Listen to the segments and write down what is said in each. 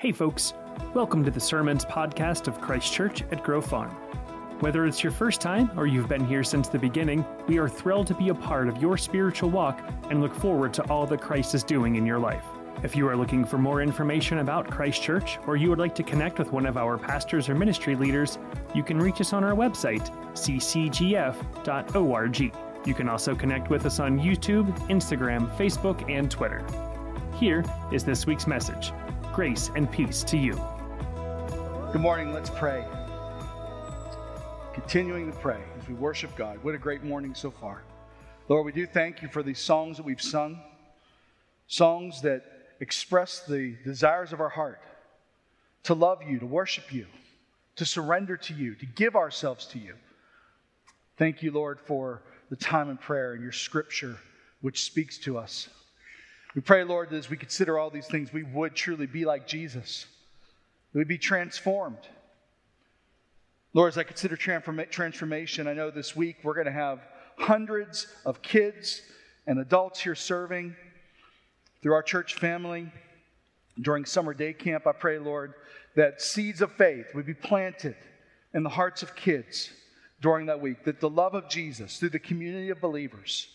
Hey, folks. Welcome to the Sermons podcast of Christ Church at Grove Farm. Whether it's your first time or you've been here since the beginning, we are thrilled to be a part of your spiritual walk and look forward to all that Christ is doing in your life. If you are looking for more information about Christ Church or you would like to connect with one of our pastors or ministry leaders, you can reach us on our website, ccgf.org. You can also connect with us on YouTube, Instagram, Facebook, and Twitter. Here is this week's message Grace and peace to you. Good morning. Let's pray. Continuing to pray as we worship God. What a great morning so far. Lord, we do thank you for these songs that we've sung, songs that express the desires of our heart to love you, to worship you, to surrender to you, to give ourselves to you. Thank you, Lord, for the time in prayer and your scripture which speaks to us. We pray, Lord, that as we consider all these things, we would truly be like Jesus. We would be transformed. Lord, as I consider transformation, I know this week we're going to have hundreds of kids and adults here serving through our church family during summer day camp. I pray, Lord, that seeds of faith would be planted in the hearts of kids during that week, that the love of Jesus through the community of believers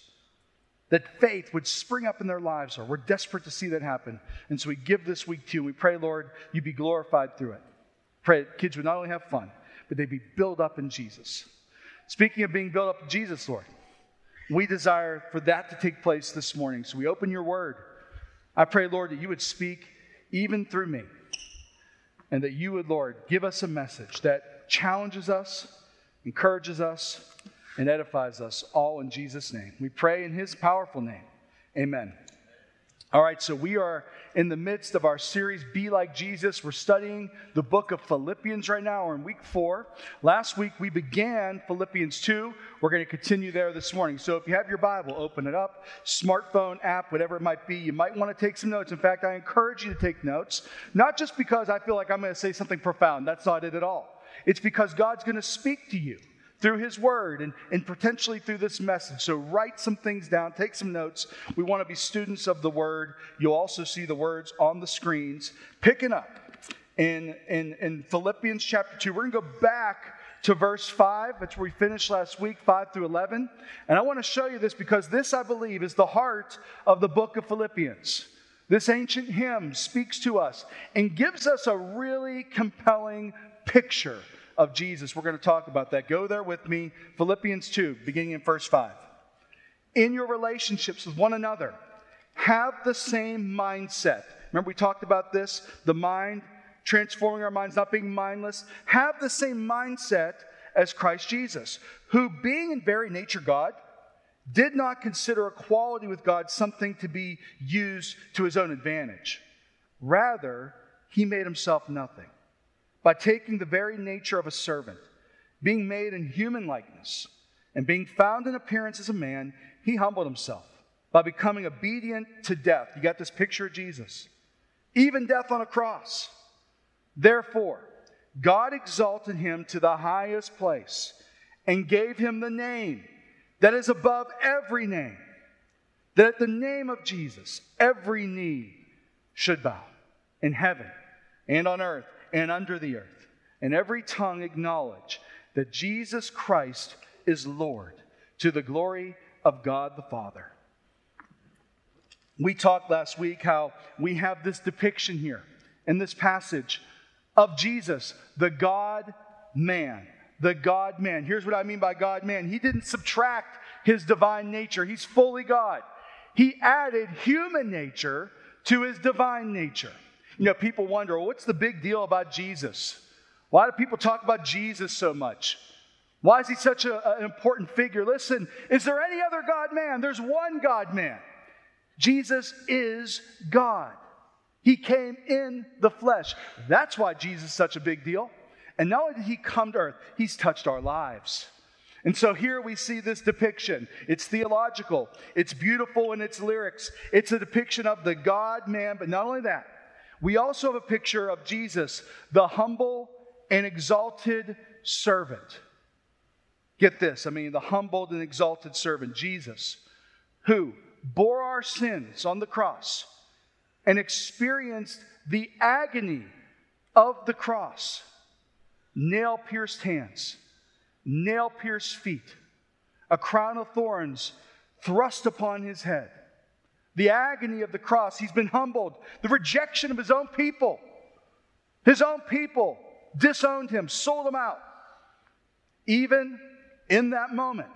that faith would spring up in their lives, Lord. We're desperate to see that happen. And so we give this week to you. We pray, Lord, you be glorified through it. Pray that kids would not only have fun, but they'd be built up in Jesus. Speaking of being built up in Jesus, Lord, we desire for that to take place this morning. So we open your word. I pray, Lord, that you would speak even through me. And that you would, Lord, give us a message that challenges us, encourages us, and edifies us all in Jesus' name. We pray in his powerful name. Amen. All right, so we are in the midst of our series, Be Like Jesus. We're studying the book of Philippians right now. We're in week four. Last week we began Philippians 2. We're going to continue there this morning. So if you have your Bible, open it up, smartphone app, whatever it might be. You might want to take some notes. In fact, I encourage you to take notes, not just because I feel like I'm going to say something profound. That's not it at all. It's because God's going to speak to you through His Word and, and potentially through this message. So write some things down, take some notes. We want to be students of the Word. You'll also see the words on the screens. Picking up in, in, in Philippians chapter 2, we're going to go back to verse 5, which we finished last week, 5 through 11. And I want to show you this because this, I believe, is the heart of the book of Philippians. This ancient hymn speaks to us and gives us a really compelling picture of Jesus. We're going to talk about that. Go there with me. Philippians 2, beginning in verse 5. In your relationships with one another, have the same mindset. Remember, we talked about this the mind, transforming our minds, not being mindless. Have the same mindset as Christ Jesus, who, being in very nature God, did not consider equality with God something to be used to his own advantage. Rather, he made himself nothing by taking the very nature of a servant, being made in human likeness, and being found in appearance as a man, he humbled himself by becoming obedient to death. You got this picture of Jesus, even death on a cross. Therefore, God exalted him to the highest place and gave him the name that is above every name, that at the name of Jesus, every knee should bow in heaven and on earth and under the earth, and every tongue acknowledge that Jesus Christ is Lord to the glory of God the Father. We talked last week how we have this depiction here in this passage of Jesus, the God man. The God man. Here's what I mean by God man. He didn't subtract his divine nature, he's fully God. He added human nature to his divine nature. You know, people wonder, well, what's the big deal about Jesus? Why do people talk about Jesus so much? Why is he such a, an important figure? Listen, is there any other God man? There's one God man. Jesus is God. He came in the flesh. That's why Jesus is such a big deal. And not only did he come to earth, he's touched our lives. And so here we see this depiction. It's theological, it's beautiful in its lyrics. It's a depiction of the God man, but not only that, we also have a picture of Jesus, the humble and exalted servant. Get this, I mean, the humbled and exalted servant, Jesus, who bore our sins on the cross and experienced the agony of the cross nail pierced hands, nail pierced feet, a crown of thorns thrust upon his head. The agony of the cross, he's been humbled. The rejection of his own people. His own people disowned him, sold him out. Even in that moment,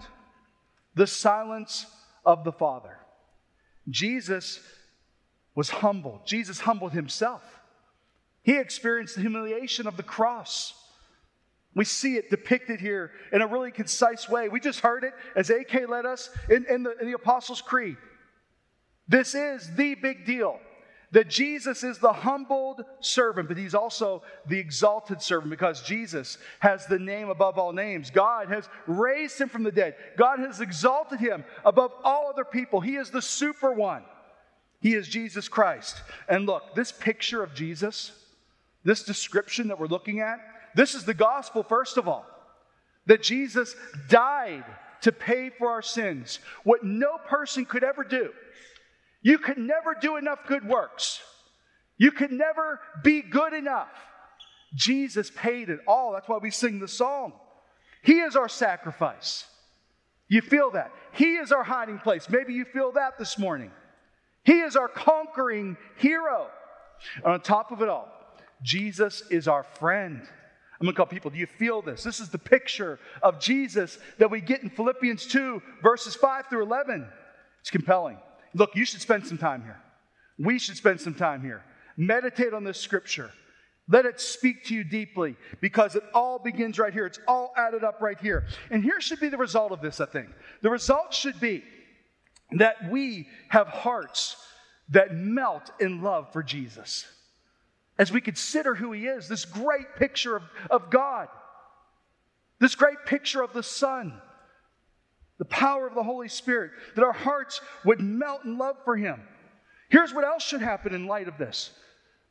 the silence of the Father. Jesus was humbled. Jesus humbled himself. He experienced the humiliation of the cross. We see it depicted here in a really concise way. We just heard it as AK led us in, in, the, in the Apostles' Creed. This is the big deal that Jesus is the humbled servant, but he's also the exalted servant because Jesus has the name above all names. God has raised him from the dead, God has exalted him above all other people. He is the super one. He is Jesus Christ. And look, this picture of Jesus, this description that we're looking at, this is the gospel, first of all, that Jesus died to pay for our sins, what no person could ever do. You can never do enough good works. You can never be good enough. Jesus paid it all. That's why we sing the song. He is our sacrifice. You feel that? He is our hiding place. Maybe you feel that this morning. He is our conquering hero. And on top of it all, Jesus is our friend. I'm going to call people, do you feel this? This is the picture of Jesus that we get in Philippians 2, verses 5 through 11. It's compelling. Look, you should spend some time here. We should spend some time here. Meditate on this scripture. Let it speak to you deeply because it all begins right here. It's all added up right here. And here should be the result of this, I think. The result should be that we have hearts that melt in love for Jesus. As we consider who he is, this great picture of, of God, this great picture of the Son, the power of the Holy Spirit, that our hearts would melt in love for Him. Here's what else should happen in light of this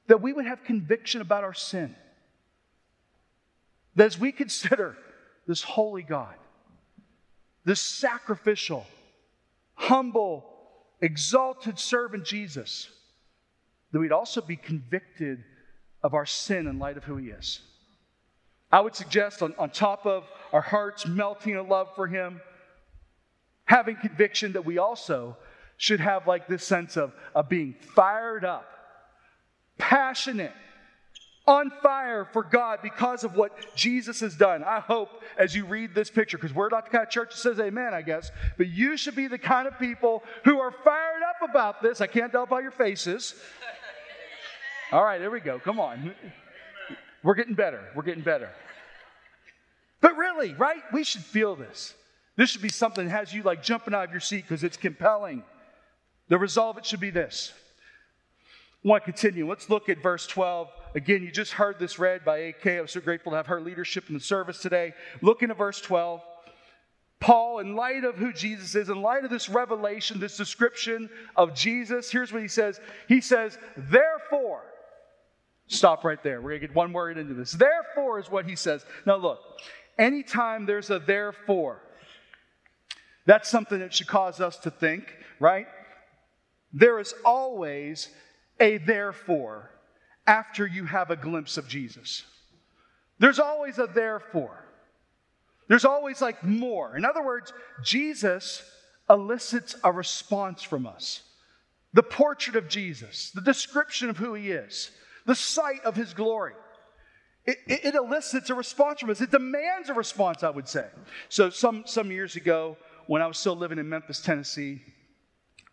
that we would have conviction about our sin. That as we consider this holy God, this sacrificial, humble, exalted servant Jesus, that we'd also be convicted of our sin in light of who He is. I would suggest, on, on top of our hearts melting in love for Him, having conviction that we also should have like this sense of, of being fired up, passionate, on fire for God because of what Jesus has done. I hope as you read this picture, because we're not the kind of church that says amen, I guess, but you should be the kind of people who are fired up about this. I can't tell by your faces. All right, there we go. Come on. We're getting better. We're getting better. But really, right? We should feel this. This should be something that has you like jumping out of your seat because it's compelling. The resolve it should be this. I want to continue. Let's look at verse 12. Again, you just heard this read by AK. I'm so grateful to have her leadership in the service today. Look into verse 12. Paul, in light of who Jesus is, in light of this revelation, this description of Jesus, here's what he says. He says, Therefore, stop right there. We're going to get one word into this. Therefore is what he says. Now, look, anytime there's a therefore, that's something that should cause us to think, right? There is always a therefore after you have a glimpse of Jesus. There's always a therefore. There's always like more. In other words, Jesus elicits a response from us. The portrait of Jesus, the description of who he is, the sight of his glory. It, it, it, elicits a response from us. It demands a response, I would say. So, some, some years ago, when I was still living in Memphis, Tennessee,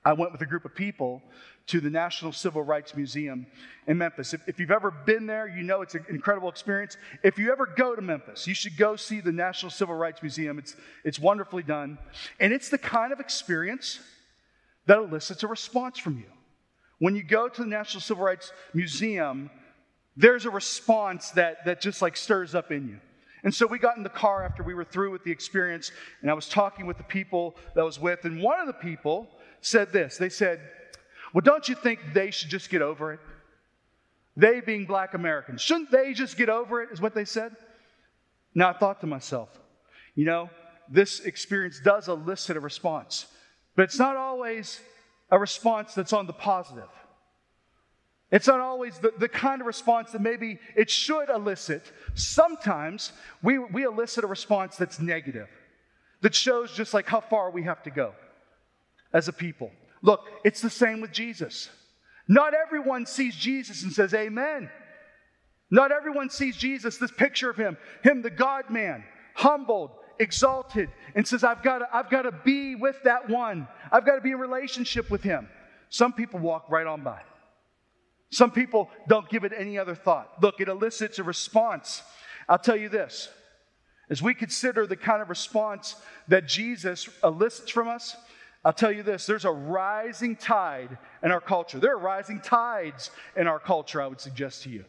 I went with a group of people to the National Civil Rights Museum in Memphis. If, if, you've ever been there, you know it's an incredible experience. If you ever go to Memphis, you should go see the National Civil Rights Museum. It's, it's wonderfully done. And it's the kind of experience that elicits a response from you. When you go to the National Civil Rights Museum, there's a response that, that just like stirs up in you. And so we got in the car after we were through with the experience, and I was talking with the people that I was with, and one of the people said this. They said, Well, don't you think they should just get over it? They being black Americans. Shouldn't they just get over it, is what they said? Now I thought to myself, you know, this experience does elicit a response, but it's not always a response that's on the positive. It's not always the, the kind of response that maybe it should elicit. Sometimes we, we elicit a response that's negative, that shows just like how far we have to go as a people. Look, it's the same with Jesus. Not everyone sees Jesus and says, Amen. Not everyone sees Jesus, this picture of him, him, the God man, humbled, exalted, and says, I've got I've got to be with that one. I've got to be in relationship with him. Some people walk right on by. Some people don't give it any other thought. Look, it elicits a response. I'll tell you this as we consider the kind of response that Jesus elicits from us, I'll tell you this there's a rising tide in our culture. There are rising tides in our culture, I would suggest to you.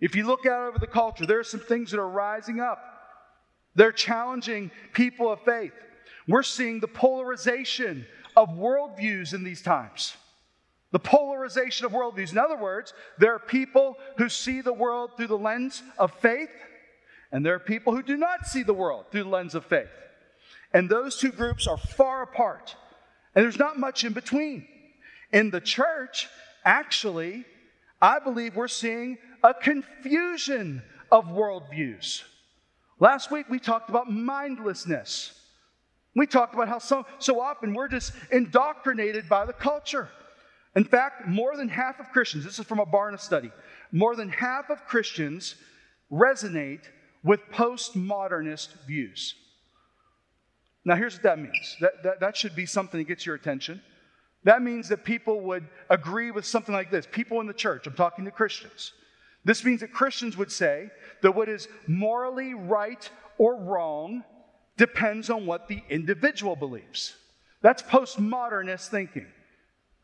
If you look out over the culture, there are some things that are rising up. They're challenging people of faith. We're seeing the polarization of worldviews in these times. The polarization of worldviews. In other words, there are people who see the world through the lens of faith, and there are people who do not see the world through the lens of faith. And those two groups are far apart, and there's not much in between. In the church, actually, I believe we're seeing a confusion of worldviews. Last week we talked about mindlessness. We talked about how so, so often we're just indoctrinated by the culture. In fact, more than half of Christians, this is from a Barna study, more than half of Christians resonate with postmodernist views. Now, here's what that means that, that, that should be something that gets your attention. That means that people would agree with something like this. People in the church, I'm talking to Christians. This means that Christians would say that what is morally right or wrong depends on what the individual believes. That's postmodernist thinking.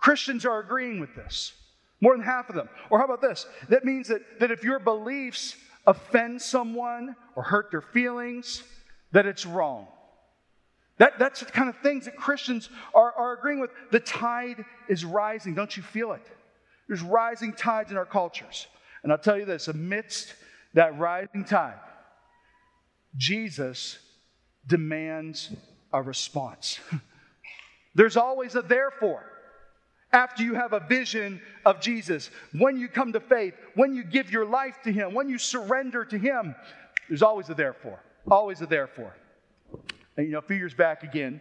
Christians are agreeing with this, more than half of them. Or how about this? That means that, that if your beliefs offend someone or hurt their feelings, that it's wrong. That, that's the kind of things that Christians are, are agreeing with. The tide is rising. Don't you feel it? There's rising tides in our cultures. And I'll tell you this amidst that rising tide, Jesus demands a response. There's always a therefore. After you have a vision of Jesus, when you come to faith, when you give your life to Him, when you surrender to Him, there's always a therefore. Always a therefore. And, you know, a few years back again,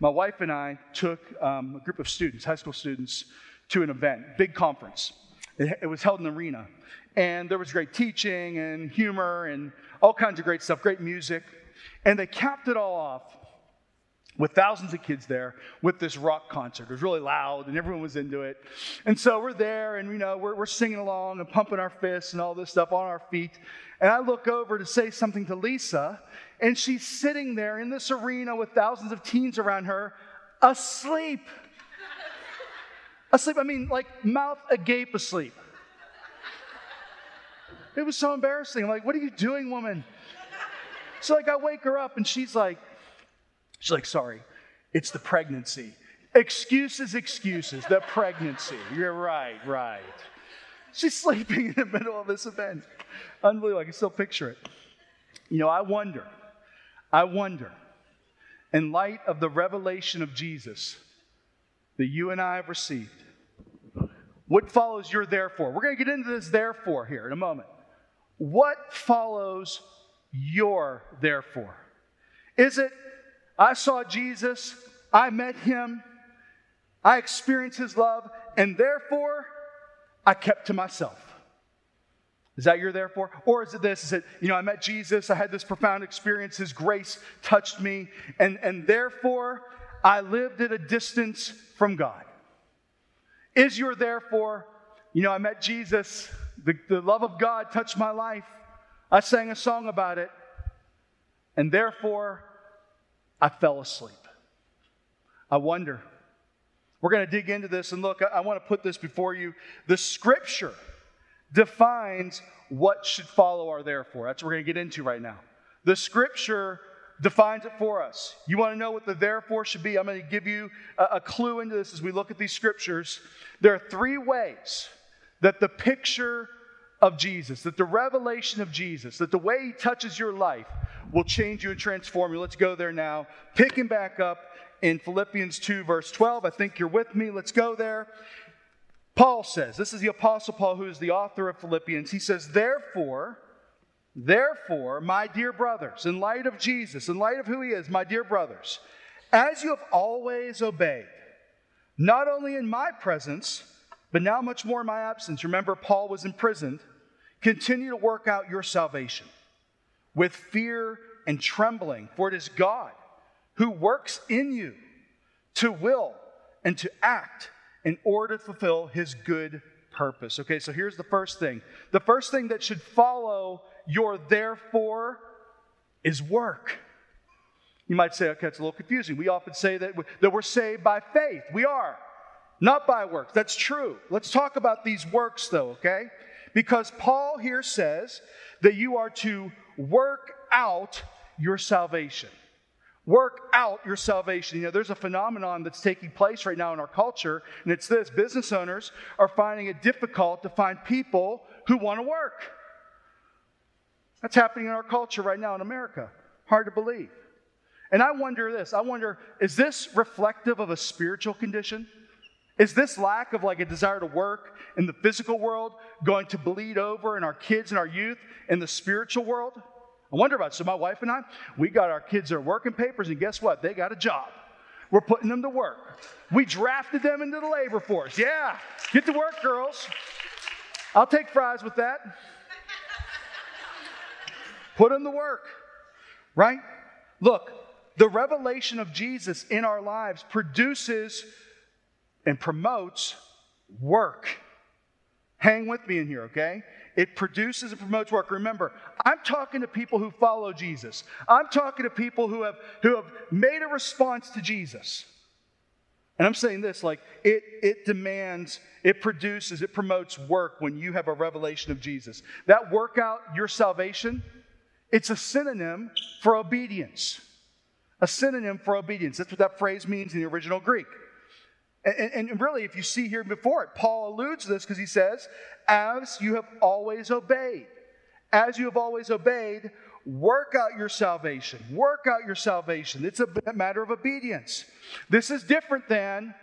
my wife and I took um, a group of students, high school students, to an event, big conference. It, it was held in an arena. And there was great teaching and humor and all kinds of great stuff, great music. And they capped it all off with thousands of kids there with this rock concert. It was really loud and everyone was into it. And so we're there and, you know, we're, we're singing along and pumping our fists and all this stuff on our feet. And I look over to say something to Lisa, and she's sitting there in this arena with thousands of teens around her, asleep. asleep, I mean, like mouth agape asleep. It was so embarrassing. I'm like, what are you doing, woman? So like I wake her up and she's like, she's like, sorry, it's the pregnancy. Excuses, excuses, the pregnancy. You're right, right. She's sleeping in the middle of this event. Unbelievable. I can still picture it. You know, I wonder, I wonder, in light of the revelation of Jesus that you and I have received, what follows your therefore? We're going to get into this therefore here in a moment. What follows your therefore? Is it, I saw Jesus, I met him, I experienced his love, and therefore I kept to myself? Is that your therefore? Or is it this? Is it, you know, I met Jesus, I had this profound experience, His grace touched me, and, and therefore I lived at a distance from God? Is your therefore, you know, I met Jesus, the, the love of God touched my life, I sang a song about it, and therefore I fell asleep. I wonder. We're going to dig into this and look, I, want to put this before you. The scripture defines what should follow our therefore. That's what we're going to get into right now. The scripture defines it for us. You want to know what the therefore should be? I'm going to give you a, a clue into this as we look at these scriptures. There are three ways that the picture of Jesus, that the revelation of Jesus, that the way he touches your life will change you and transform you. Let's go there now. Picking back up in Philippians 2, verse 12. I think you're with me. Let's go there. Paul says, this is the Apostle Paul who is the author of Philippians. He says, Therefore, therefore, my dear brothers, in light of Jesus, in light of who he is, my dear brothers, as you have always obeyed, not only in my presence, but now much more in my absence. Remember, Paul was imprisoned. Continue to work out your salvation with fear and trembling, for it is God who works in you to will and to act in order to fulfill his good purpose. Okay, so here's the first thing. The first thing that should follow your therefore is work. You might say, okay, it's a little confusing. We often say that, that we're saved by faith. We are, not by works. That's true. Let's talk about these works, though, okay? Because Paul here says that you are to work out your salvation. Work out your salvation. You know, there's a phenomenon that's taking place right now in our culture, and it's this business owners are finding it difficult to find people who want to work. That's happening in our culture right now in America. Hard to believe. And I wonder this I wonder, is this reflective of a spiritual condition? Is this lack of like a desire to work in the physical world going to bleed over in our kids and our youth in the spiritual world? I wonder about it. So my wife and I, we got our kids their working papers, and guess what? They got a job. We're putting them to work. We drafted them into the labor force. Yeah, get to work, girls. I'll take fries with that. Put them to work, right? Look, the revelation of Jesus in our lives produces and promotes work. Hang with me in here, okay? It produces and promotes work. Remember, I'm talking to people who follow Jesus. I'm talking to people who have, who have made a response to Jesus. And I'm saying this like it, it demands, it produces, it promotes work when you have a revelation of Jesus. That work out your salvation, it's a synonym for obedience. A synonym for obedience. That's what that phrase means in the original Greek. And, and, really, if you see here before it, Paul alludes to this because he says, As you have always obeyed, as you have always obeyed, work out your salvation. Work out your salvation. It's a matter of obedience. This is different than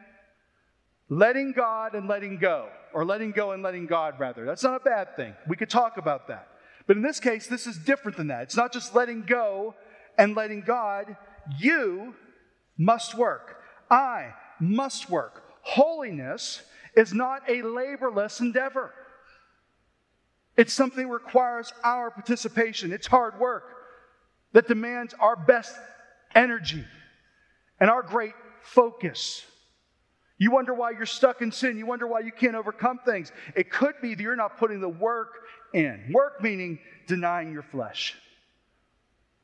letting God and letting go, or letting go and letting God, rather. That's not a bad thing. We could talk about that. But in this case, this is different than that. It's not just letting go and letting God. You must work. I must work. Holiness is not a laborless endeavor. It's something that requires our participation. It's hard work that demands our best energy and our great focus. You wonder why you're stuck in sin. You wonder why you can't overcome things. It could be that you're not putting the work in. Work meaning denying your flesh.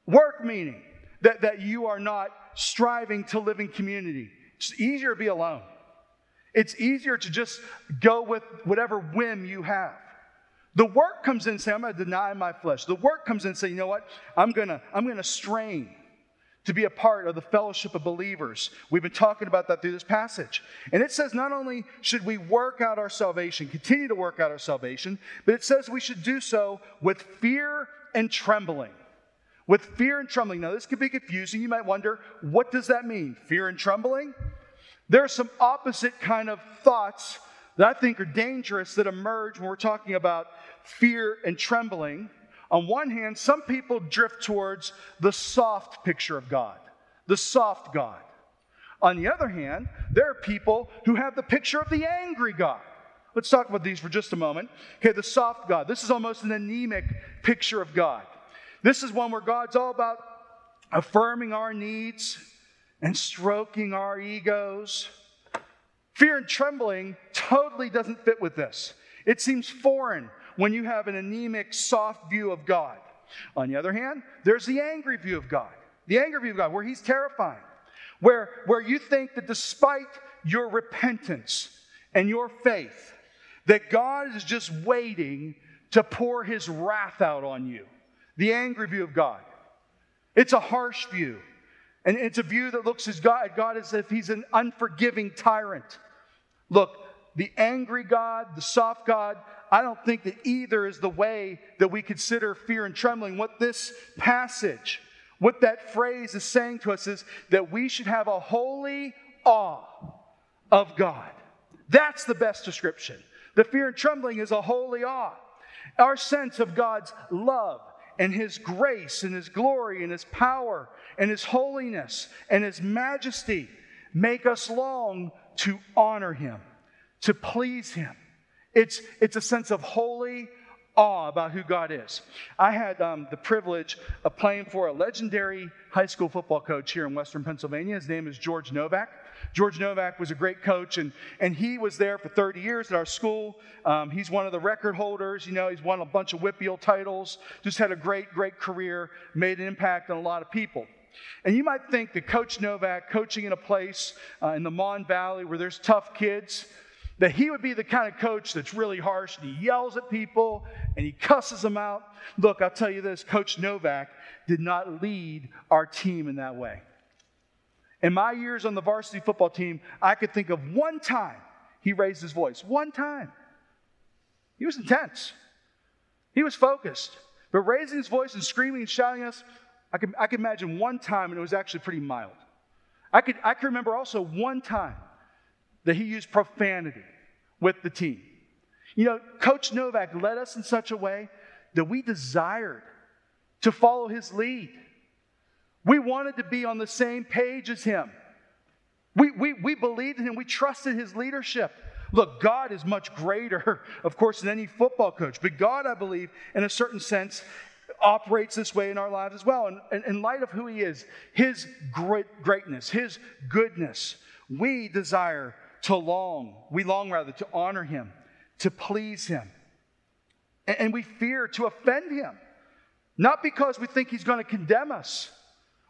Work meaning that, that you are not striving to live in community. It's easier to be alone. It's easier to just go with whatever whim you have. The work comes in saying, I'm going to deny my flesh. The work comes in saying, you know what? I'm going to I'm going to strain to be a part of the fellowship of believers. We've been talking about that through this passage. And it says not only should we work out our salvation, continue to work out our salvation, but it says we should do so with fear and trembling. With fear and trembling. Now, this could be confusing. You might wonder, what does that mean? Fear and trembling? There are some opposite kind of thoughts that I think are dangerous that emerge when we're talking about fear and trembling. On one hand, some people drift towards the soft picture of God, the soft God. On the other hand, there are people who have the picture of the angry God. Let's talk about these for just a moment. Okay, the soft God. This is almost an anemic picture of God. This is one where God's all about affirming our needs and stroking our egos. Fear and trembling totally doesn't fit with this. It seems foreign when you have an anemic, soft view of God. On the other hand, there's the angry view of God. The angry view of God, where He's terrifying, where, where you think that despite your repentance and your faith, that God is just waiting to pour His wrath out on you. The angry view of God. It's a harsh view. And it's a view that looks at God, God as if He's an unforgiving tyrant. Look, the angry God, the soft God, I don't think that either is the way that we consider fear and trembling. What this passage, what that phrase is saying to us is that we should have a holy awe of God. That's the best description. The fear and trembling is a holy awe. Our sense of God's love and His grace and His glory and His power and His holiness and His majesty make us long to honor Him, to please Him. It's, it's a sense of holy awe about who God is. I had um, the privilege of playing for a legendary high school football coach here in Western Pennsylvania. His name is George Novak. George Novak was a great coach, and, and he was there for 30 years at our school. Um, he's one of the record holders. You know, he's won a bunch of WPIAL titles, just had a great, great career, made an impact on a lot of people. And you might think that Coach Novak, coaching in a place uh, in the Mon Valley where there's tough kids, that he would be the kind of coach that's really harsh and he yells at people and he cusses them out. Look, I'll tell you this Coach Novak did not lead our team in that way. In my years on the varsity football team, I could think of one time he raised his voice. One time. He was intense, he was focused. But raising his voice and screaming and shouting at us, I could, I could imagine one time, and it was actually pretty mild. I could, I could remember also one time that he used profanity with the team. You know, Coach Novak led us in such a way that we desired to follow his lead. We wanted to be on the same page as him. We, we, we believed in him, we trusted his leadership. Look, God is much greater, of course, than any football coach, but God, I believe, in a certain sense, operates this way in our lives as well. And, and in light of who he is, his great, greatness, his goodness, we desire to long, we long rather to honor him, to please him. And, and we fear to offend him, not because we think he's going to condemn us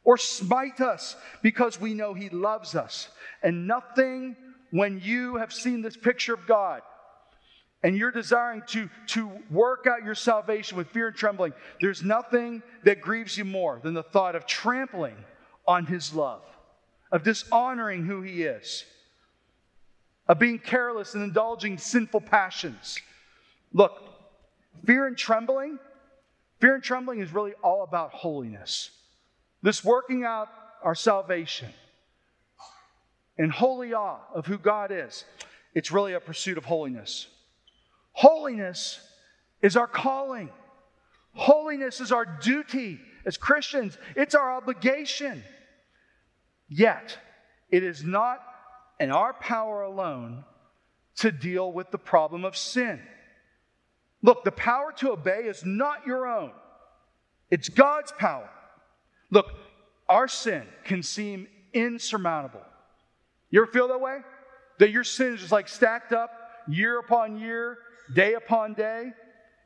or smite us, because we know he loves us. And nothing, when you have seen this picture of God, and you're desiring to, to work out your salvation with fear and trembling, there's nothing that grieves you more than the thought of trampling on his love, of dishonoring who he is of being careless and indulging sinful passions. Look, fear and trembling, fear and trembling is really all about holiness. This working out our salvation in holy awe of who God is, it's really a pursuit of holiness. Holiness is our calling. Holiness is our duty as Christians. It's our obligation. Yet, it is not in our power alone to deal with the problem of sin. Look, the power to obey is not your own, it's God's power. Look, our sin can seem insurmountable. You ever feel that way? That your sin is just like stacked up year upon year, day upon day?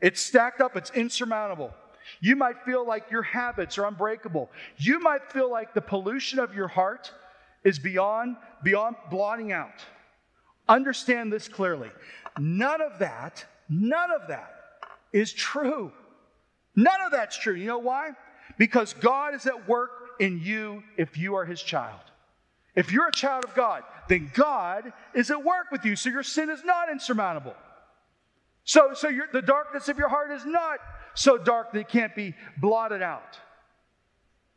It's stacked up, it's insurmountable. You might feel like your habits are unbreakable. You might feel like the pollution of your heart is beyond, beyond blotting out. Understand this clearly. None of that, none of that is true. None of that's true. You know why? Because God is at work in you if you are his child. If you're a child of God, then God is at work with you. So your sin is not insurmountable. So, so your, the darkness of your heart is not so dark that it can't be blotted out.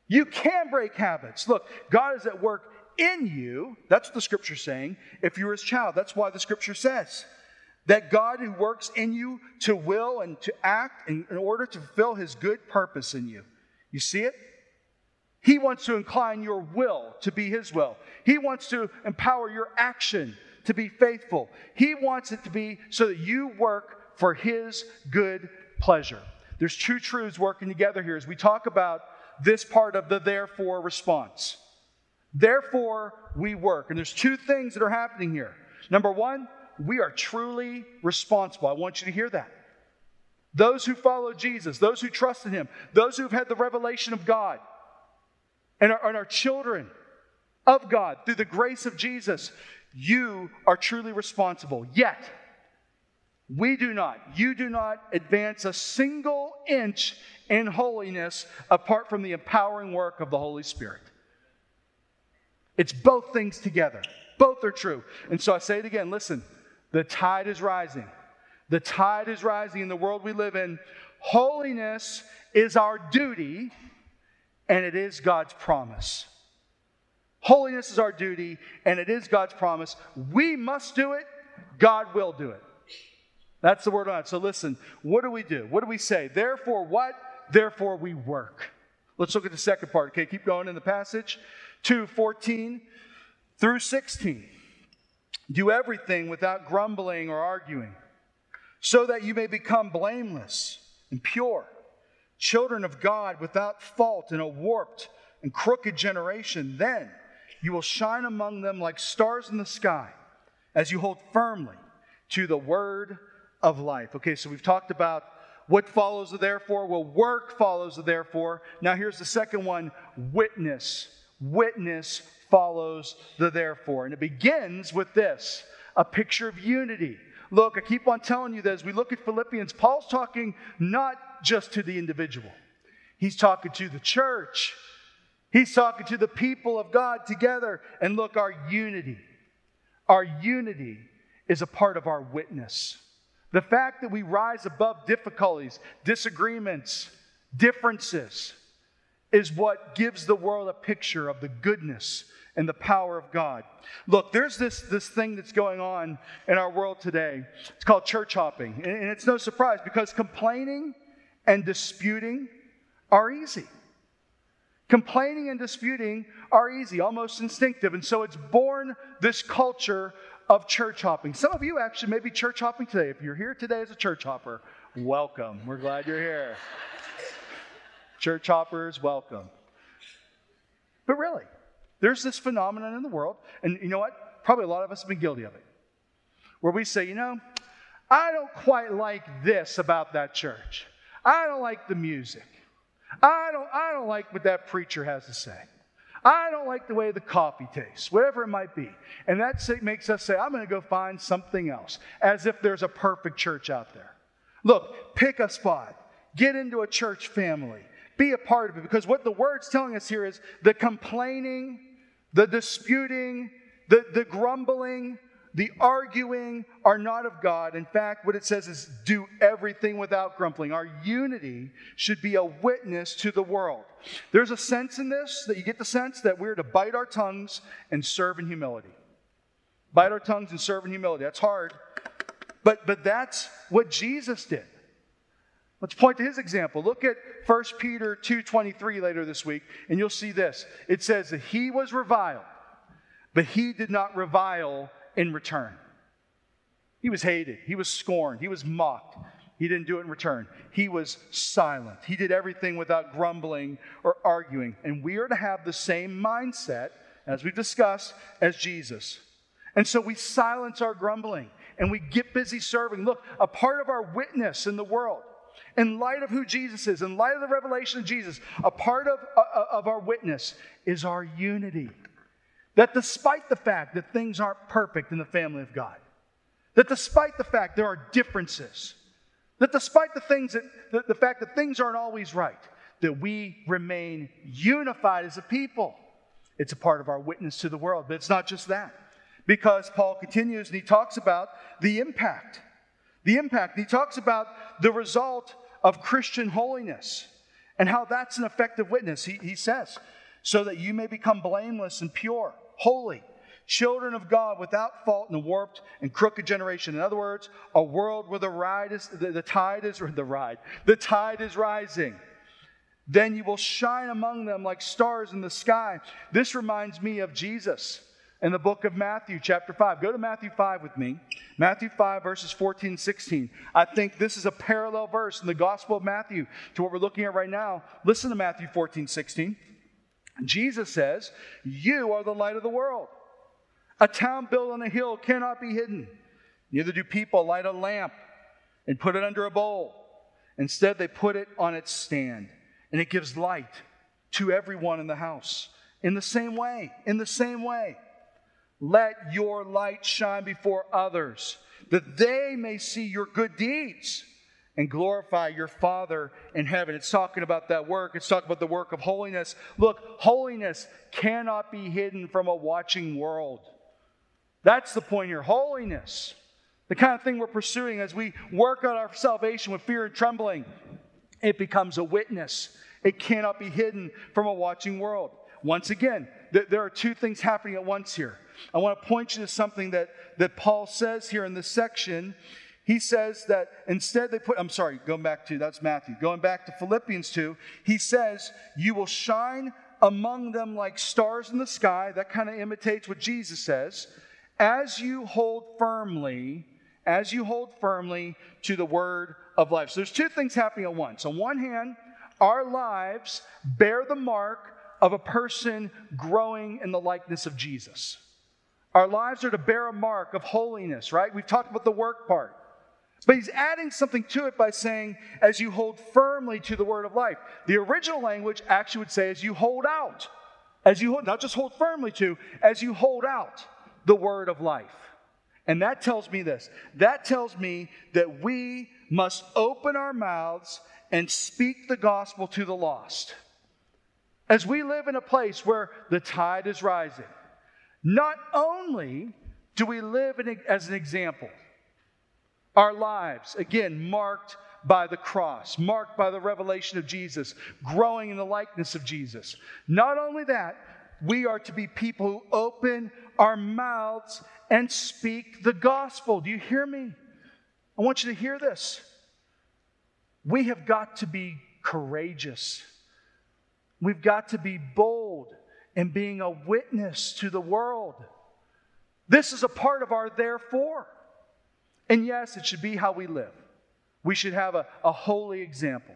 You can break habits. Look, God is at work in you. That's what the scripture's saying. If you're his child, that's why the scripture says that God who works in you to will and to act in, in order to fulfill his good purpose in you. You see it? He wants to incline your will to be his will. He wants to empower your action to be faithful. He wants it to be so that you work for his good pleasure. There's two truths working together here as we talk about this part of the therefore response. Therefore, we work. And there's two things that are happening here. Number one, we are truly responsible. I want you to hear that. Those who follow Jesus, those who trust in Him, those who've had the revelation of God, and are, and are children of God through the grace of Jesus, you are truly responsible. Yet, we do not, you do not advance a single inch in holiness apart from the empowering work of the Holy Spirit. It's both things together. Both are true. And so I say it again listen, the tide is rising. The tide is rising in the world we live in. Holiness is our duty, and it is God's promise. Holiness is our duty, and it is God's promise. We must do it, God will do it. That's the word on it. So listen, what do we do? What do we say? Therefore, what? Therefore, we work. Let's look at the second part. Okay, keep going in the passage. 2 14 through 16. Do everything without grumbling or arguing, so that you may become blameless and pure, children of God without fault in a warped and crooked generation. Then you will shine among them like stars in the sky as you hold firmly to the word of life. Okay, so we've talked about what follows the therefore. Well, work follows the therefore. Now here's the second one witness. Witness follows the therefore. And it begins with this a picture of unity. Look, I keep on telling you that as we look at Philippians, Paul's talking not just to the individual, he's talking to the church. He's talking to the people of God together. And look, our unity, our unity is a part of our witness. The fact that we rise above difficulties, disagreements, differences is what gives the world a picture of the goodness and the power of God. Look, there's this, this thing that's going on in our world today. It's called church hopping. And, and it's no surprise because complaining and disputing are easy. Complaining and disputing are easy, almost instinctive. And so it's born this culture of church hopping. Some of you actually may be church hopping today. If you're here today as a church hopper, welcome. We're glad you're here. Church hoppers, welcome. But really, there's this phenomenon in the world, and you know what? Probably a lot of us have been guilty of it, where we say, you know, I don't quite like this about that church. I don't like the music. I don't, I don't like what that preacher has to say. I don't like the way the coffee tastes, whatever it might be. And that makes us say, I'm going to go find something else, as if there's a perfect church out there. Look, pick a spot, get into a church family, be a part of it, because what the word's telling us here is the complaining the disputing, the, the grumbling, the arguing are not of God. In fact, what it says is do everything without grumbling. Our unity should be a witness to the world. There's a sense in this that you get the sense that we're to bite our tongues and serve in humility. Bite our tongues and serve in humility. That's hard. But, but that's what Jesus did. Let's point to his example. Look at 1 Peter 2:23 later this week, and you'll see this. It says that he was reviled, but he did not revile in return. He was hated, he was scorned, he was mocked. He didn't do it in return. He was silent. He did everything without grumbling or arguing. And we are to have the same mindset, as we've discussed, as Jesus. And so we silence our grumbling and we get busy serving. Look, a part of our witness in the world in light of who Jesus is, in light of the revelation of Jesus, a part of, uh, uh, of our witness is our unity. That despite the fact that things aren't perfect in the family of God, that despite the fact there are differences, that despite the things that the, the fact that things aren't always right, that we remain unified as a people. It's a part of our witness to the world, but it's not just that. Because Paul continues and he talks about the impact. The impact. He talks about the result of Christian holiness and how that's an effective witness. He, he says, so that you may become blameless and pure, holy, children of God without fault in a warped and crooked generation. In other words, a world where the ride is the, the tide is the ride, the tide is rising. Then you will shine among them like stars in the sky. This reminds me of Jesus in the book of Matthew, chapter 5. Go to Matthew 5 with me. Matthew 5, verses 14 and 16. I think this is a parallel verse in the Gospel of Matthew to what we're looking at right now. Listen to Matthew 14, 16. Jesus says, You are the light of the world. A town built on a hill cannot be hidden. Neither do people light a lamp and put it under a bowl. Instead, they put it on its stand, and it gives light to everyone in the house. In the same way, in the same way, let your light shine before others, that they may see your good deeds and glorify your Father in heaven. It's talking about that work. It's talking about the work of holiness. Look, holiness cannot be hidden from a watching world. That's the point here. Holiness, the kind of thing we're pursuing as we work out our salvation with fear and trembling, it becomes a witness. It cannot be hidden from a watching world. Once again, there are two things happening at once here. I want to point you to something that, that Paul says here in this section. He says that instead they put, I'm sorry, going back to, that's Matthew. Going back to Philippians 2, he says, You will shine among them like stars in the sky. That kind of imitates what Jesus says. As you hold firmly, as you hold firmly to the word of life. So there's two things happening at once. On one hand, our lives bear the mark of a person growing in the likeness of Jesus. Our lives are to bear a mark of holiness, right? We've talked about the work part. But he's adding something to it by saying, as you hold firmly to the word of life. The original language actually would say, as you hold out. As you hold, not just hold firmly to, as you hold out the word of life. And that tells me this that tells me that we must open our mouths and speak the gospel to the lost. As we live in a place where the tide is rising, not only do we live in, as an example, our lives, again, marked by the cross, marked by the revelation of Jesus, growing in the likeness of Jesus. Not only that, we are to be people who open our mouths and speak the gospel. Do you hear me? I want you to hear this. We have got to be courageous. We've got to be bold in being a witness to the world. This is a part of our therefore. And yes, it should be how we live. We should have a, a holy example.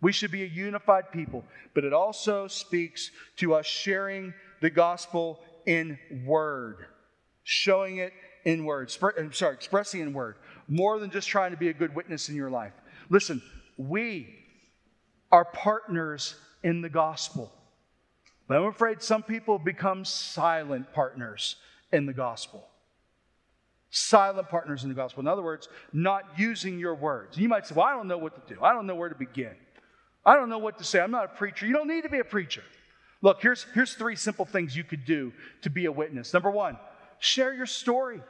We should be a unified people, but it also speaks to us sharing the gospel in word, showing it in word. I'm sorry, expressing in word, more than just trying to be a good witness in your life. Listen, we are partners in the gospel. But I'm afraid some people become silent partners in the gospel silent partners in the gospel. In other words, not using your words. You might say, Well, I don't know what to do. I don't know where to begin. I don't know what to say. I'm not a preacher. You don't need to be a preacher. Look, here's, here's three simple things you could do to be a witness. Number one, share your story.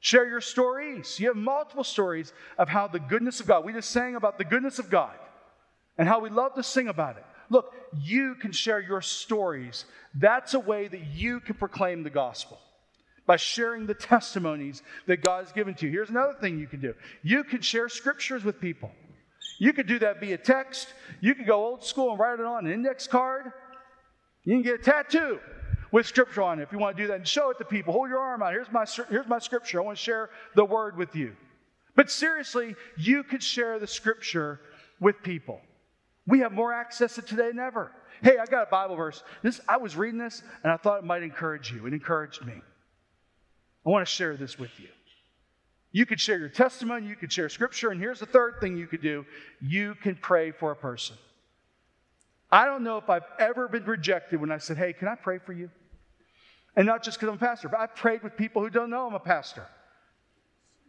Share your stories. You have multiple stories of how the goodness of God, we just sang about the goodness of God and how we love to sing about it. Look, you can share your stories. That's a way that you can proclaim the gospel by sharing the testimonies that God has given to you. Here's another thing you can do you can share scriptures with people. You could do that via text. You could go old school and write it on an index card. You can get a tattoo with scripture on it if you want to do that and show it to people. Hold your arm out. Here's my, here's my scripture. I want to share the word with you. But seriously, you could share the scripture with people. We have more access to today than ever. Hey, I got a Bible verse. This I was reading this and I thought it might encourage you. It encouraged me. I want to share this with you. You could share your testimony, you could share scripture, and here's the third thing you could do you can pray for a person. I don't know if I've ever been rejected when I said, Hey, can I pray for you? And not just because I'm a pastor, but I've prayed with people who don't know I'm a pastor.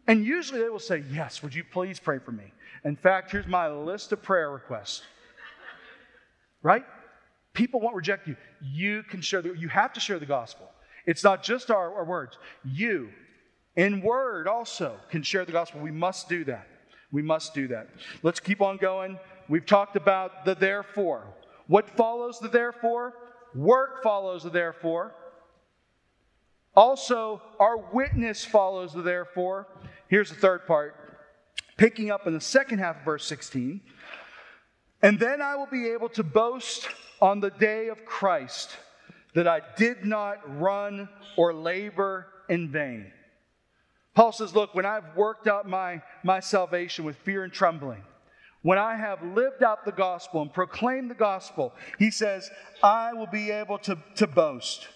And usually they will say, Yes, would you please pray for me? In fact, here's my list of prayer requests. Right? People won't reject you. You can share the, you have to share the gospel. It's not just our, our words. You, in word also, can share the gospel. We must do that. We must do that. Let's keep on going. We've talked about the therefore. What follows the therefore? Work follows the therefore. Also, our witness follows the therefore. Here's the third part, picking up in the second half of verse 16. And then I will be able to boast on the day of Christ that I did not run or labor in vain. Paul says, Look, when I've worked out my, my salvation with fear and trembling, when I have lived out the gospel and proclaimed the gospel, he says, I will be able to, to boast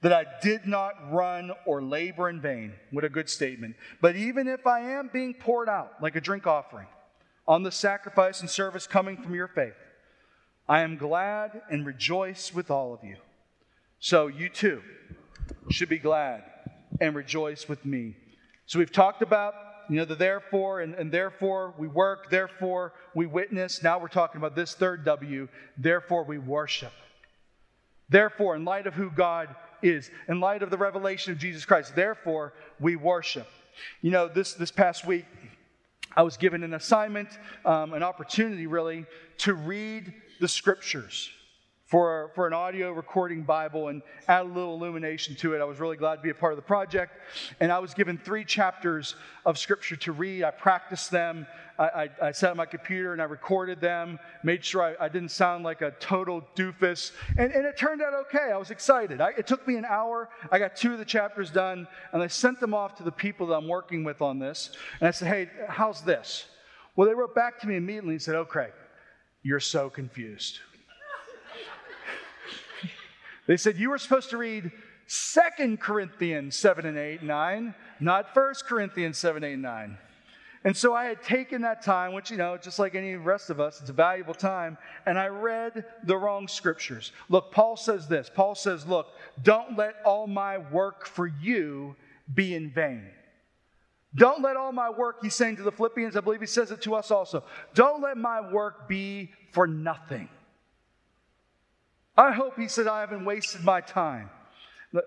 that I did not run or labor in vain. What a good statement. But even if I am being poured out like a drink offering on the sacrifice and service coming from your faith, I am glad and rejoice with all of you. So you too should be glad and rejoice with me. So we've talked about, you know, the therefore, and, and therefore we work, therefore we witness. Now we're talking about this third W, therefore we worship. Therefore, in light of who God is, in light of the revelation of Jesus Christ, therefore we worship. You know, this, this past week, I was given an assignment, um, an opportunity really, to read the scriptures for, for an audio recording Bible and add a little illumination to it. I was really glad to be a part of the project. And I was given three chapters of Scripture to read. I practiced them. I, I, I sat on my computer and I recorded them, made sure I, I didn't sound like a total doofus. And, and it turned out okay. I was excited. It took me an hour. I got two of the chapters done, and I sent them off to the people that I'm working with on this. And I said, hey, how's this? Well, they wrote back to me immediately and said, oh, Craig, you're so confused. They said you were supposed to read Second Corinthians 7 and 8, 9, not First Corinthians 7, 8, 9. And so I had taken that time, which, you know, just like any rest of us, it's a valuable time, and I read the wrong scriptures. Look, Paul says this Paul says, Look, don't let all my work for you be in vain. Don't let all my work, he's saying to the Philippians, I believe he says it to us also, don't let my work be for nothing. I hope he said, I haven't wasted my time.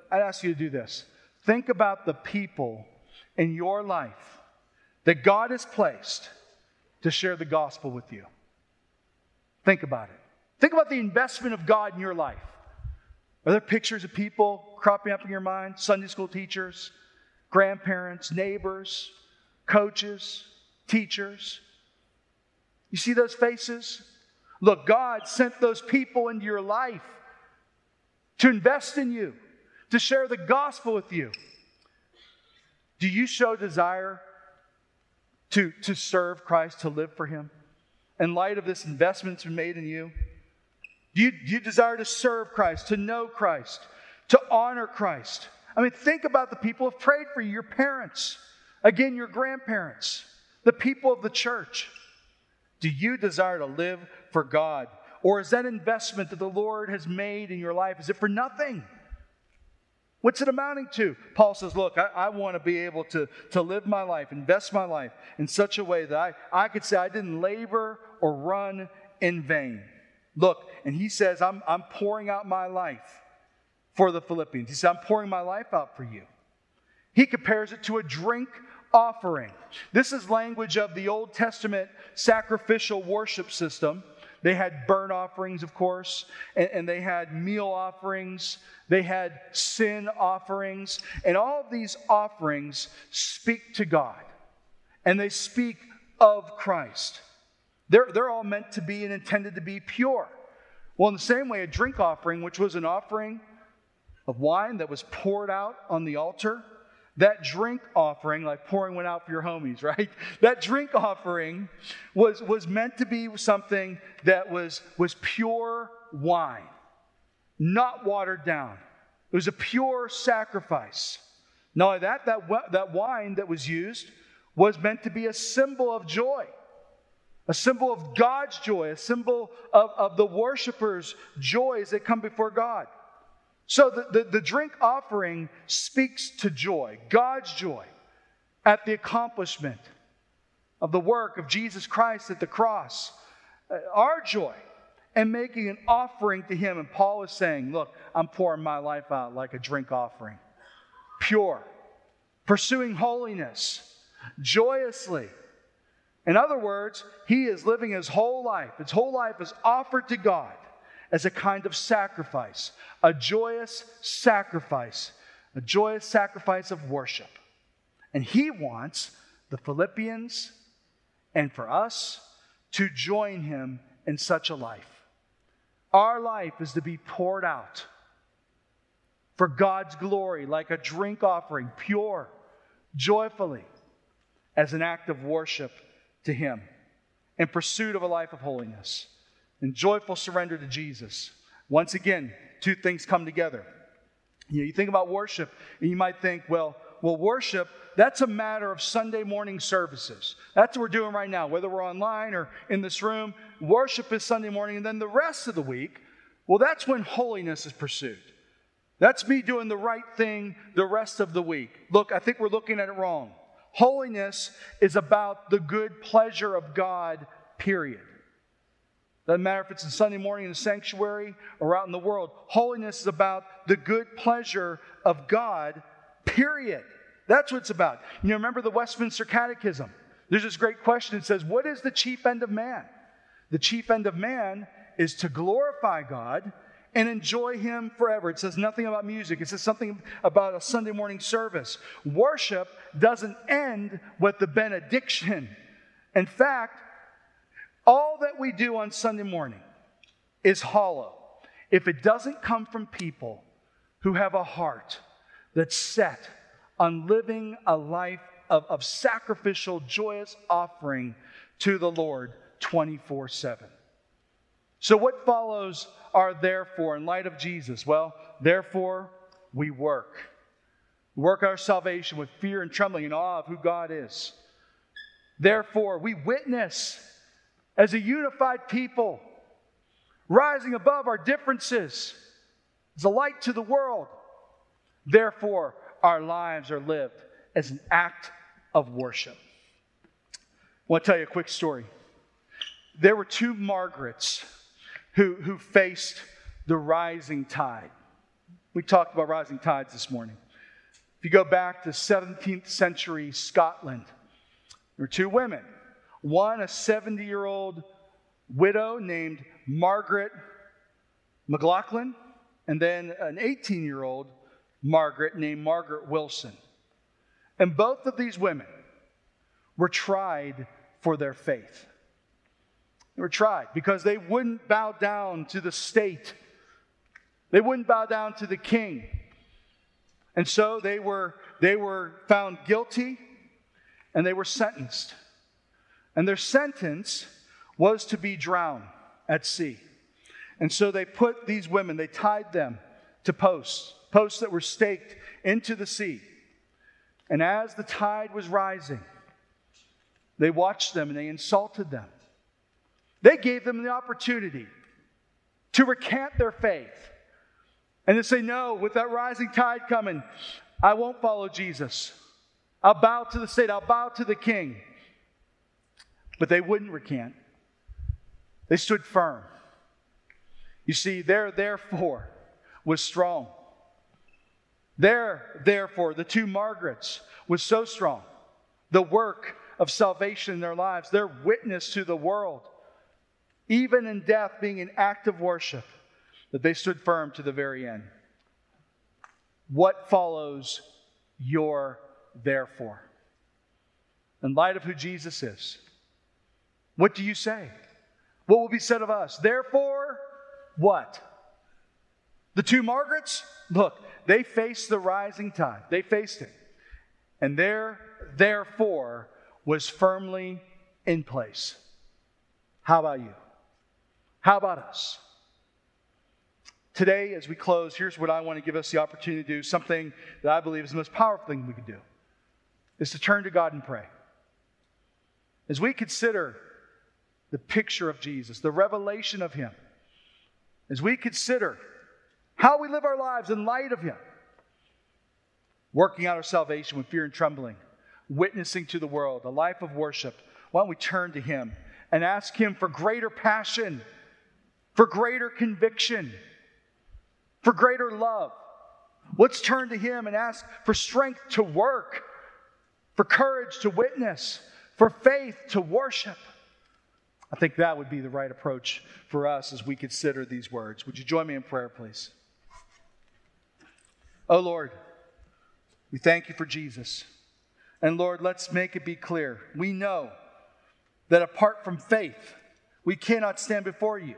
I'd ask you to do this. Think about the people in your life that God has placed to share the gospel with you. Think about it. Think about the investment of God in your life. Are there pictures of people cropping up in your mind? Sunday school teachers, grandparents, neighbors, coaches, teachers. You see those faces? Look, God sent those people into your life to invest in you, to share the gospel with you. Do you show desire to, to serve Christ, to live for Him? In light of this investment that's been made in you? Do you, do you desire to serve Christ, to know Christ, to honor Christ? I mean, think about the people who have prayed for you, your parents, again, your grandparents, the people of the church. Do you desire to live for God? Or is that investment that the Lord has made in your life, is it for nothing? What's it amounting to? Paul says, Look, I, I want to be able to, to live my life, invest my life in such a way that I, I could say I didn't labor or run in vain. Look, and he says, I'm, I'm pouring out my life for the Philippians. He said, I'm pouring my life out for you. He compares it to a drink offering. This is language of the Old Testament sacrificial worship system. They had burnt offerings, of course, and, and, they had meal offerings, they had sin offerings, and all of these offerings speak to God and they speak of Christ. They're, they're all meant to be and intended to be pure. Well, in the same way, a drink offering, which was an offering of wine that was poured out on the altar, that drink offering, like pouring one out for your homies, right? That drink offering was, was meant to be something that was, was pure wine, not watered down. It was a pure sacrifice. Not only that, that, that wine that was used was meant to be a symbol of joy, a symbol of God's joy, a symbol of, of the worshippers' joys that come before God. So the, the, the, drink offering speaks to joy, God's joy, at the accomplishment of the work of Jesus Christ at the cross, uh, our joy, and making an offering to Him. And Paul is saying, Look, I'm pouring my life out like a drink offering, pure, pursuing holiness, joyously. In other words, he is living his whole life. His whole life is offered to God as a kind of sacrifice, a joyous sacrifice, a joyous sacrifice of worship. And he wants the Philippians and for us to join him in such a life. Our life is to be poured out for God's glory, like a drink offering, pure, joyfully, as an act of worship to Him in pursuit of a life of holiness and joyful surrender to Jesus. Once again, two things come together. You, know, you think about worship, and you might think, well, well, worship, that's a matter of Sunday morning services. That's what we're doing right now, whether we're online or in this room. Worship is Sunday morning, and then the rest of the week, well, that's when holiness is pursued. That's me doing the right thing the rest of the week. Look, I think we're looking at it wrong. Holiness is about the good pleasure of God, period. Doesn't matter if it's a Sunday morning in the sanctuary or out in the world. Holiness is about the good pleasure of God, period. That's what it's about. You remember the Westminster Catechism? There's this great question. It says, What is the chief end of man? The chief end of man is to glorify God and enjoy Him forever. It says nothing about music, it says something about a Sunday morning service. Worship doesn't end with the benediction. In fact, all that we do on Sunday morning is hollow if it doesn't come from people who have a heart that's set on living a life of, of sacrificial, joyous offering to the Lord 24 7. So, what follows are therefore in light of Jesus? Well, therefore, we work. Work our salvation with fear and trembling in awe of who God is. Therefore, we witness as a unified people, rising above our differences as a light to the world. Therefore, our lives are lived as an act of worship. I want to tell you a quick story. There were two Margarets who, who faced the rising tide. We talked about rising tides this morning. If you go back to 17th century Scotland, there were two women. One, a 70 year old widow named Margaret McLaughlin, and then an 18 year old Margaret named Margaret Wilson. And both of these women were tried for their faith. They were tried because they wouldn't bow down to the state, they wouldn't bow down to the king. And so they were, they were found guilty and they were sentenced. And their sentence was to be drowned at sea. And so they put these women, they tied them to posts, posts that were staked into the sea. And as the tide was rising, they watched them and they insulted them. They gave them the opportunity to recant their faith and to say, No, with that rising tide coming, I won't follow Jesus. I'll bow to the state, I'll bow to the king. But they wouldn't recant, they stood firm. You see, their therefore was strong. Their therefore, the two Margarets, was so strong. The work of salvation in their lives, their witness to the world, even in death being an act of worship, that they stood firm to the very end. What follows your therefore? In light of who Jesus is, what do you say? What will be said of us? Therefore, what? The two Margarets, look, they faced the rising tide. They faced it. And their therefore was firmly in place. How about you? How about us? Today, as we close, here's what I want to give us the opportunity to do something that I believe is the most powerful thing we can do is to turn to God and pray. As we consider the picture of Jesus, the revelation of Him, as we consider how we live our lives in light of Him, working out our salvation with fear and trembling, witnessing to the world, a life of worship, why don't we turn to Him and ask Him for greater passion, for greater conviction, for greater love? Let's turn to Him and ask for strength to work, for courage to witness, for faith to worship. I think that would be the right approach for us as we consider these words. Would you join me in prayer, please? Oh Lord, we thank you for Jesus. And Lord, let's make it be clear. We know that apart from faith, we cannot stand before you.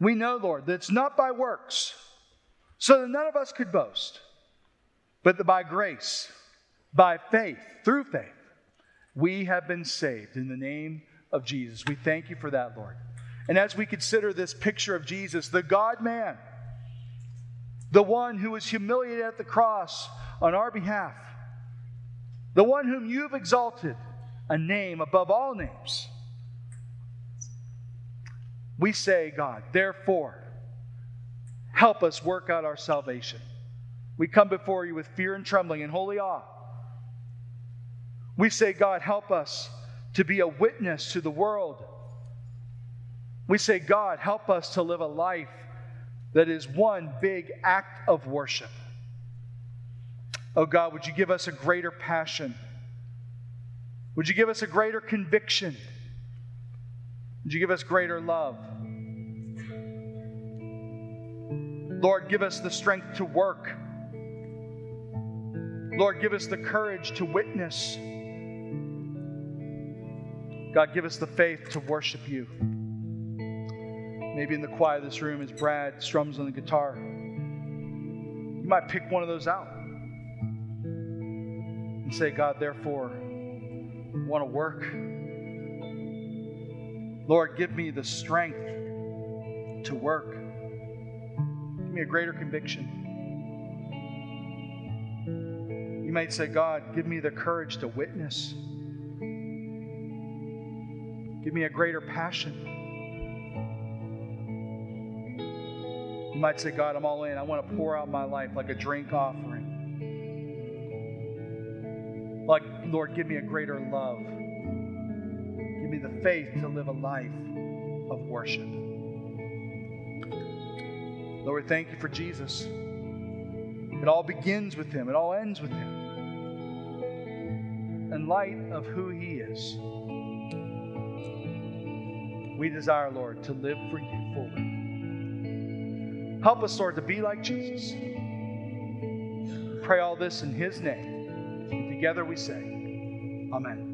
We know, Lord, that it's not by works, so that none of us could boast, but that by grace, by faith, through faith, we have been saved in the name of Jesus. We thank you for that, Lord. And as we consider this picture of Jesus, the God man, the one who was humiliated at the cross on our behalf, the one whom you've exalted, a name above all names. We say, God, therefore, help us work out our salvation. We come before you with fear and trembling and holy awe. We say, God, help us to be a witness to the world. We say, God, help us to live a life that is one big act of worship. Oh God, would you give us a greater passion? Would you give us a greater conviction? Would you give us greater love? Lord, give us the strength to work. Lord, give us the courage to witness. God, give us the faith to worship you. Maybe in the quiet of this room, as Brad strums on the guitar, you might pick one of those out and say, God, therefore, I want to work. Lord, give me the strength to work. Give me a greater conviction. You might say, God, give me the courage to witness. Give me a greater passion. You might say, God, I'm all in. I want to pour out my life like a drink offering. Like, Lord, give me a greater love. Give me the faith to live a life of worship. Lord, thank you for Jesus. It all begins with him, it all ends with him. In light of who he is, we desire, Lord, to live for you fully. Help us, Lord, to be like Jesus. Pray all this in his name. And together we say, Amen.